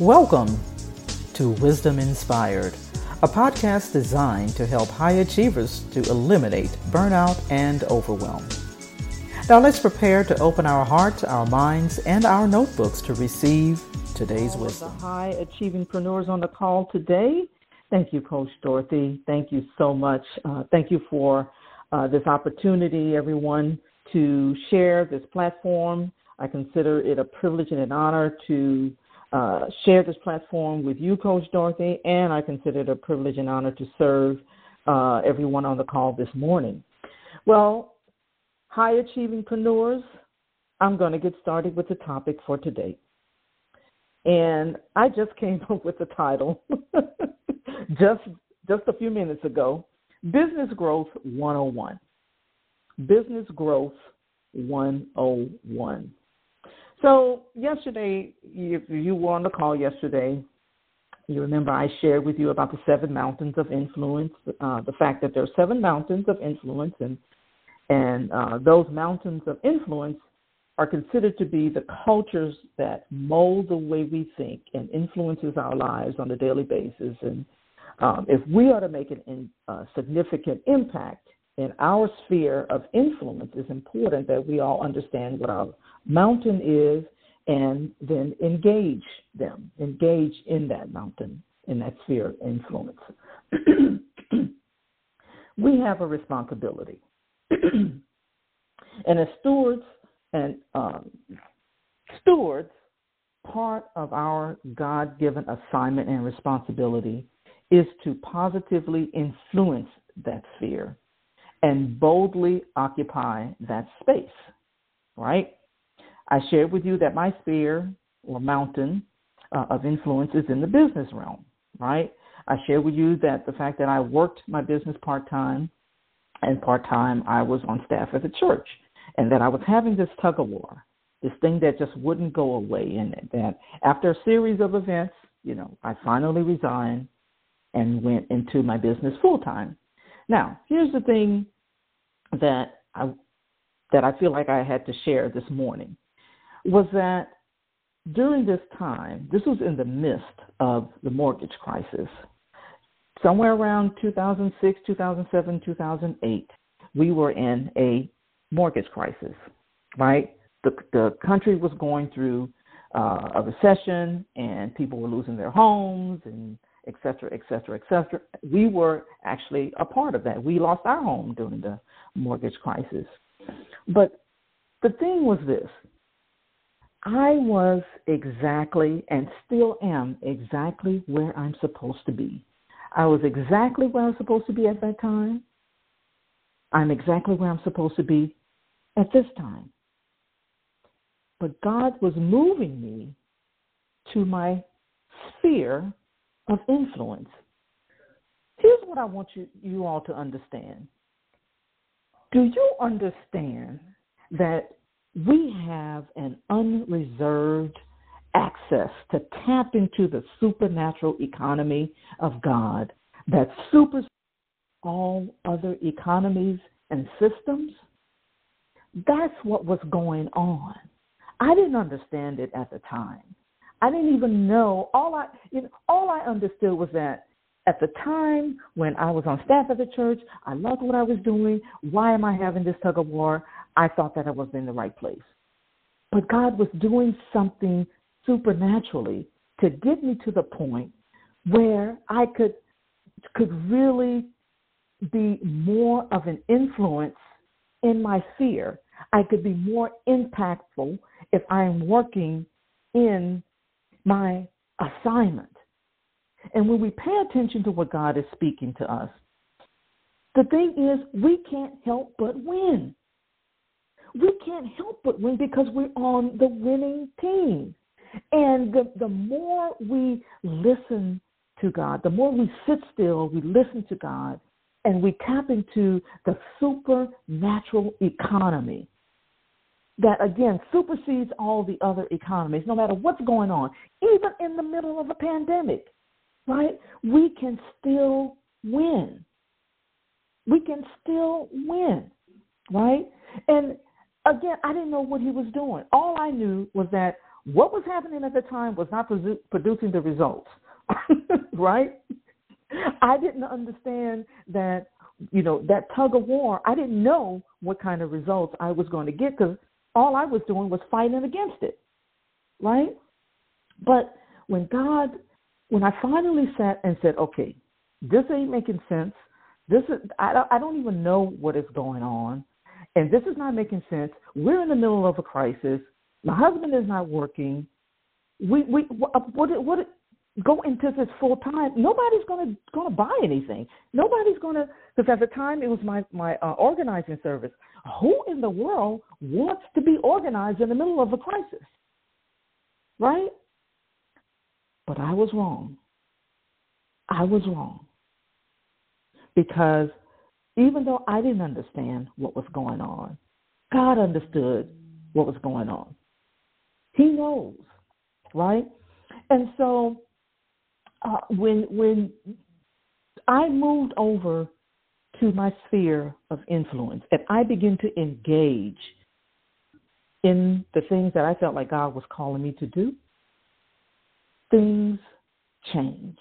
Welcome to Wisdom Inspired, a podcast designed to help high achievers to eliminate burnout and overwhelm. Now let's prepare to open our hearts, our minds, and our notebooks to receive today's All wisdom. the high achievingpreneurs on the call today. Thank you, Coach Dorothy. Thank you so much. Uh, thank you for uh, this opportunity, everyone, to share this platform. I consider it a privilege and an honor to uh, share this platform with you, Coach Dorothy, and I consider it a privilege and honor to serve uh, everyone on the call this morning. Well, high achieving achievingpreneurs, I'm going to get started with the topic for today. And I just came up with the title just just a few minutes ago. Business Growth 101. Business Growth 101. So yesterday, if you were on the call yesterday, you remember I shared with you about the seven mountains of influence, uh, the fact that there are seven mountains of influence, and and uh, those mountains of influence are considered to be the cultures that mold the way we think and influences our lives on a daily basis. And um, if we are to make a uh, significant impact in our sphere of influence, it's important that we all understand what our mountain is and then engage them, engage in that mountain, in that sphere of influence. we have a responsibility. and as stewards and um, stewards, part of our God given assignment and responsibility is to positively influence that sphere and boldly occupy that space, right? I shared with you that my sphere or mountain uh, of influence is in the business realm, right? I shared with you that the fact that I worked my business part time and part time I was on staff at the church, and that I was having this tug of war, this thing that just wouldn't go away, and that after a series of events, you know, I finally resigned and went into my business full time. Now, here's the thing that I that I feel like I had to share this morning was that during this time, this was in the midst of the mortgage crisis. Somewhere around 2006, 2007, 2008, we were in a mortgage crisis, right? The, the country was going through uh, a recession and people were losing their homes and et cetera, et cetera, et cetera. We were actually a part of that. We lost our home during the mortgage crisis. But the thing was this I was exactly and still am exactly where I'm supposed to be. I was exactly where I'm supposed to be at that time. I'm exactly where I'm supposed to be at this time. But God was moving me to my sphere of influence. Here's what I want you, you all to understand. Do you understand that we have an unreserved access to tap into the supernatural economy of God that supersedes all other economies and systems? That's what was going on. I didn't understand it at the time. I didn't even know. All I, you know, all I understood was that at the time when I was on staff at the church, I loved what I was doing. Why am I having this tug of war? I thought that I was in the right place. But God was doing something supernaturally to get me to the point where I could could really be more of an influence in my sphere. I could be more impactful if I am working in my assignment. And when we pay attention to what God is speaking to us, the thing is, we can't help but win. We can't help but win because we're on the winning team. And the, the more we listen to God, the more we sit still, we listen to God, and we tap into the supernatural economy that again supersedes all the other economies, no matter what's going on, even in the middle of a pandemic, right? We can still win. We can still win, right? And again, I didn't know what he was doing. All I knew was that what was happening at the time was not producing the results, right? I didn't understand that, you know, that tug of war. I didn't know what kind of results I was going to get because all I was doing was fighting against it, right? But when God, when I finally sat and said, okay, this ain't making sense. This is, I don't, I don't even know what is going on. And this is not making sense. We're in the middle of a crisis. My husband is not working. We, we, what, what, what go into this full time, nobody's gonna gonna buy anything. Nobody's gonna because at the time it was my my uh, organizing service. Who in the world wants to be organized in the middle of a crisis? Right? But I was wrong. I was wrong. Because even though I didn't understand what was going on, God understood what was going on. He knows, right? And so uh, when when I moved over to my sphere of influence and I began to engage in the things that I felt like God was calling me to do, things changed.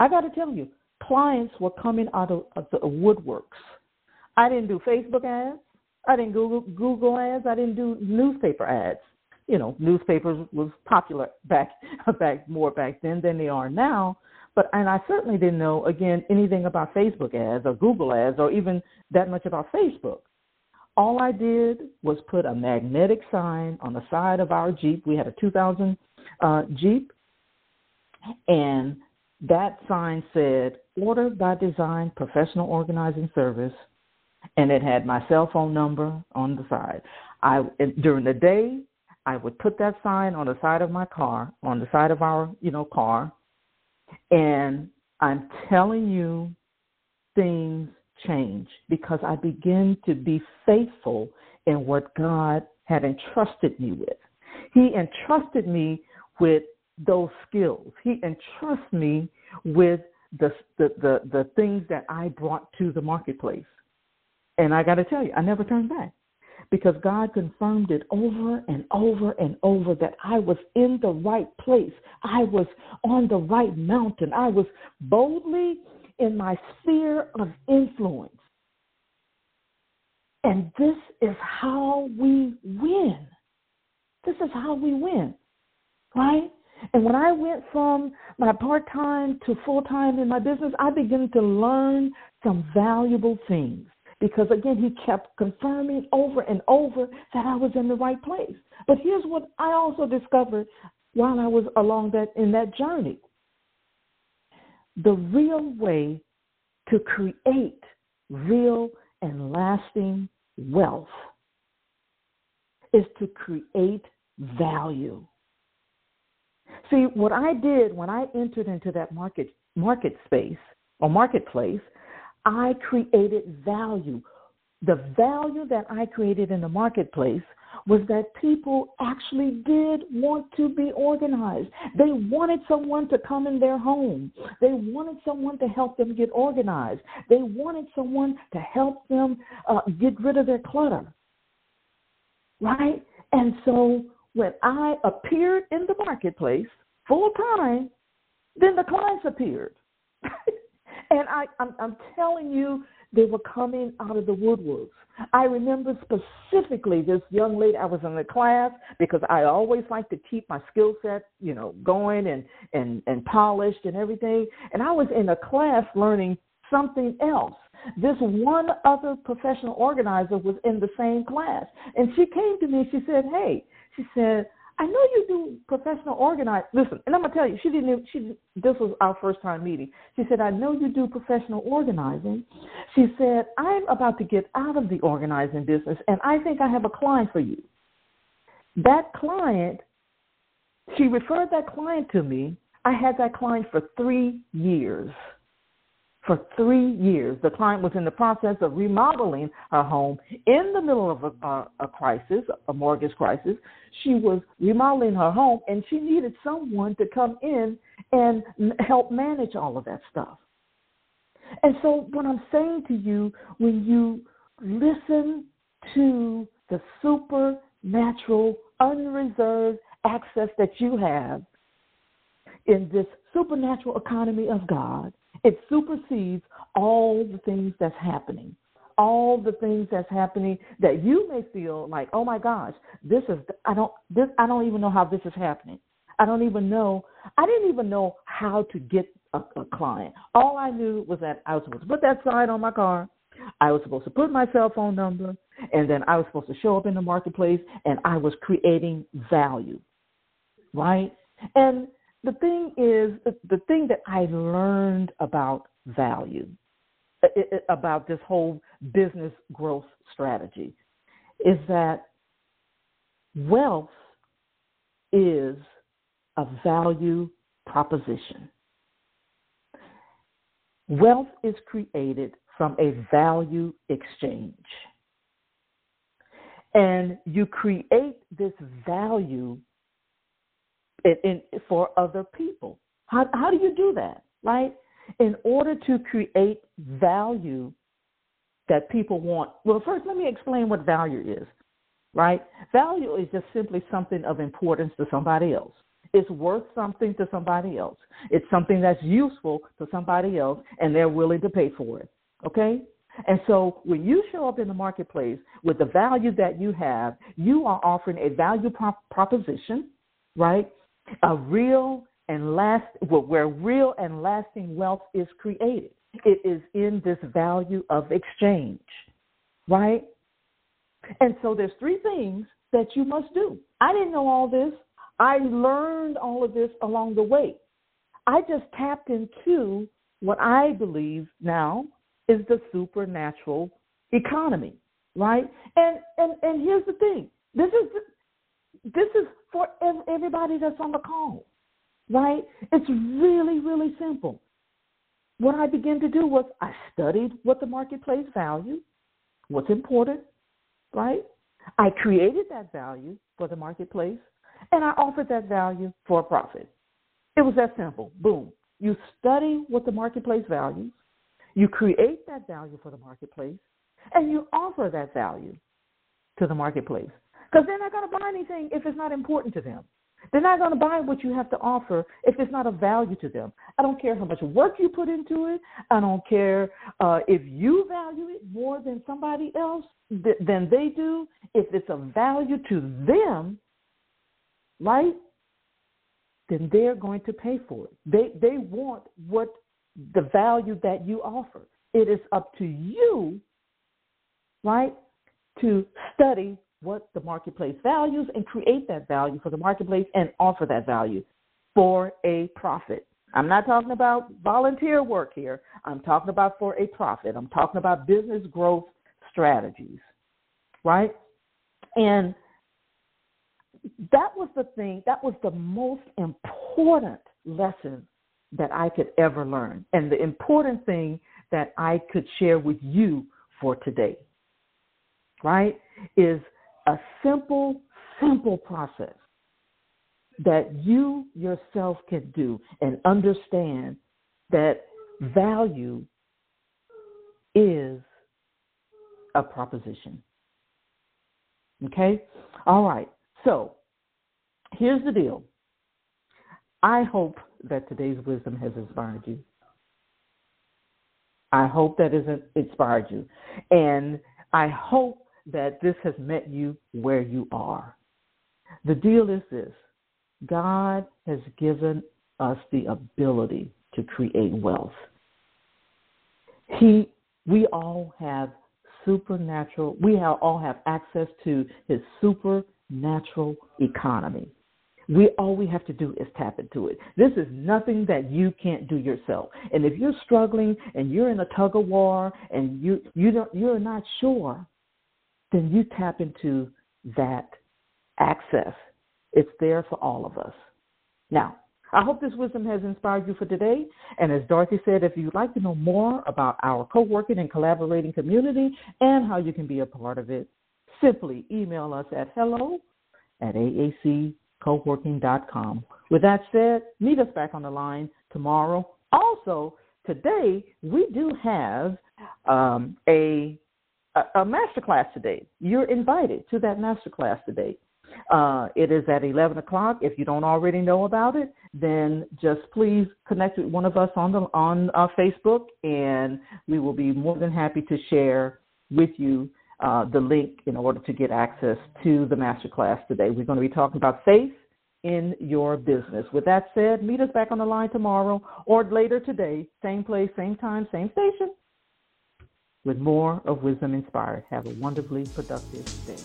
I got to tell you, clients were coming out of, of the woodworks. I didn't do Facebook ads. I didn't Google Google ads. I didn't do newspaper ads you know, newspapers was popular back back more back then than they are now. But and I certainly didn't know again anything about Facebook ads or Google ads or even that much about Facebook. All I did was put a magnetic sign on the side of our Jeep. We had a 2000 uh, Jeep, and that sign said "Order by Design Professional Organizing Service," and it had my cell phone number on the side. I during the day I would put that sign on the side of my car, on the side of our, you know, car, and I'm telling you, things change because I begin to be faithful in what God had entrusted me with. He entrusted me with those skills. He entrusts me with the, the the the things that I brought to the marketplace. And I got to tell you, I never turned back because God confirmed it over and over and over that I was in the right place. I was on the right mountain. I was boldly in my sphere of influence. And this is how we win. This is how we win, right? And when I went from my part time to full time in my business, I began to learn some valuable things because again he kept confirming over and over that I was in the right place. But here's what I also discovered while I was along that in that journey. The real way to create real and lasting wealth is to create value. See, what I did when I entered into that market market space or marketplace I created value. The value that I created in the marketplace was that people actually did want to be organized. They wanted someone to come in their home. They wanted someone to help them get organized. They wanted someone to help them uh, get rid of their clutter. Right? And so when I appeared in the marketplace full time, then the clients appeared. And I, I'm, I'm telling you, they were coming out of the woodworks. I remember specifically this young lady. I was in the class because I always like to keep my skill set, you know, going and and and polished and everything. And I was in a class learning something else. This one other professional organizer was in the same class, and she came to me. She said, "Hey," she said, I know you do professional organizing. Listen, and I'm gonna tell you, she didn't. She this was our first time meeting. She said, "I know you do professional organizing." She said, "I'm about to get out of the organizing business, and I think I have a client for you." That client, she referred that client to me. I had that client for three years for three years. The client was in the process of remodeling her home in the middle of a, a, a, crisis, a mortgage crisis. She was remodeling her home and she needed someone to come in and help manage all of that stuff. And so, what I'm saying to you, when you listen to the supernatural, unreserved access that you have in this supernatural economy of God, it supersedes all the things that's happening. All the things that's happening that you may feel like, oh my gosh, this is I don't this I don't even know how this is happening. I don't even know I didn't even know how to get a, a client. All I knew was that I was supposed to put that sign on my car. I was supposed to put my cell phone number, and then I was supposed to show up in the marketplace, and I was creating value, right? And the thing is, the thing that I learned about value, about this whole business growth strategy, is that wealth is a value proposition. Wealth is created from a value exchange. And you create this value for other people. How, how do you do that, right? In order to create value that people want, well, first let me explain what value is, right? Value is just simply something of importance to somebody else. It's worth something to somebody else. It's something that's useful to somebody else, and they're willing to pay for it. Okay? And so when you show up in the marketplace with the value that you have, you are offering a value prop- proposition, right? A real and last, where real and lasting wealth is created. It is in this value of exchange, right? And so there's three things that you must do. I didn't know all this. I learned all of this along the way. I just tapped into what I believe now is the supernatural economy, right? And and and here's the thing. This is this is for everybody that's on the call, right? It's really really simple. What I began to do was I studied what the marketplace value, what's important, right? I created that value for the marketplace and I offered that value for a profit. It was that simple. Boom. You study what the marketplace values, you create that value for the marketplace, and you offer that value to the marketplace. Because they're not going to buy anything if it's not important to them. They're not going to buy what you have to offer if it's not of value to them. I don't care how much work you put into it. I don't care uh, if you value it more than somebody else th- than they do. If it's of value to them, right? Then they're going to pay for it. They they want what the value that you offer. It is up to you, right, to study what the marketplace values and create that value for the marketplace and offer that value for a profit. I'm not talking about volunteer work here. I'm talking about for a profit. I'm talking about business growth strategies, right? And that was the thing, that was the most important lesson that I could ever learn, and the important thing that I could share with you for today, right, is a simple, simple process that you yourself can do and understand that value is a proposition. Okay? All right. So here's the deal. I hope that today's wisdom has inspired you. I hope that has inspired you. And I hope that this has met you where you are. The deal is this God has given us the ability to create wealth. He, we all have supernatural, we have, all have access to his supernatural economy. We all we have to do is tap into it. This is nothing that you can't do yourself. And if you're struggling and you're in a tug of war and you you don't you're not sure, then you tap into that access. It's there for all of us. Now, I hope this wisdom has inspired you for today. And as Dorothy said, if you'd like to know more about our co-working and collaborating community and how you can be a part of it, simply email us at hello at AAC coworking.com. With that said, meet us back on the line tomorrow. Also, today we do have um, a a, masterclass today. You're invited to that masterclass today. Uh, it is at 11 o'clock. If you don't already know about it, then just please connect with one of us on the on uh, Facebook, and we will be more than happy to share with you uh, the link in order to get access to the masterclass today. We're going to be talking about faith in your business. With that said, meet us back on the line tomorrow or later today, same place, same time, same station, with more of Wisdom Inspired. Have a wonderfully productive day.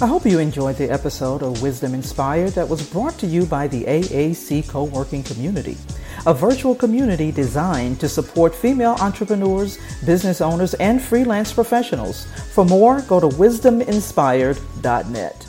I hope you enjoyed the episode of Wisdom Inspired that was brought to you by the AAC Co working community, a virtual community designed to support female entrepreneurs, business owners, and freelance professionals. For more, go to wisdominspired.net.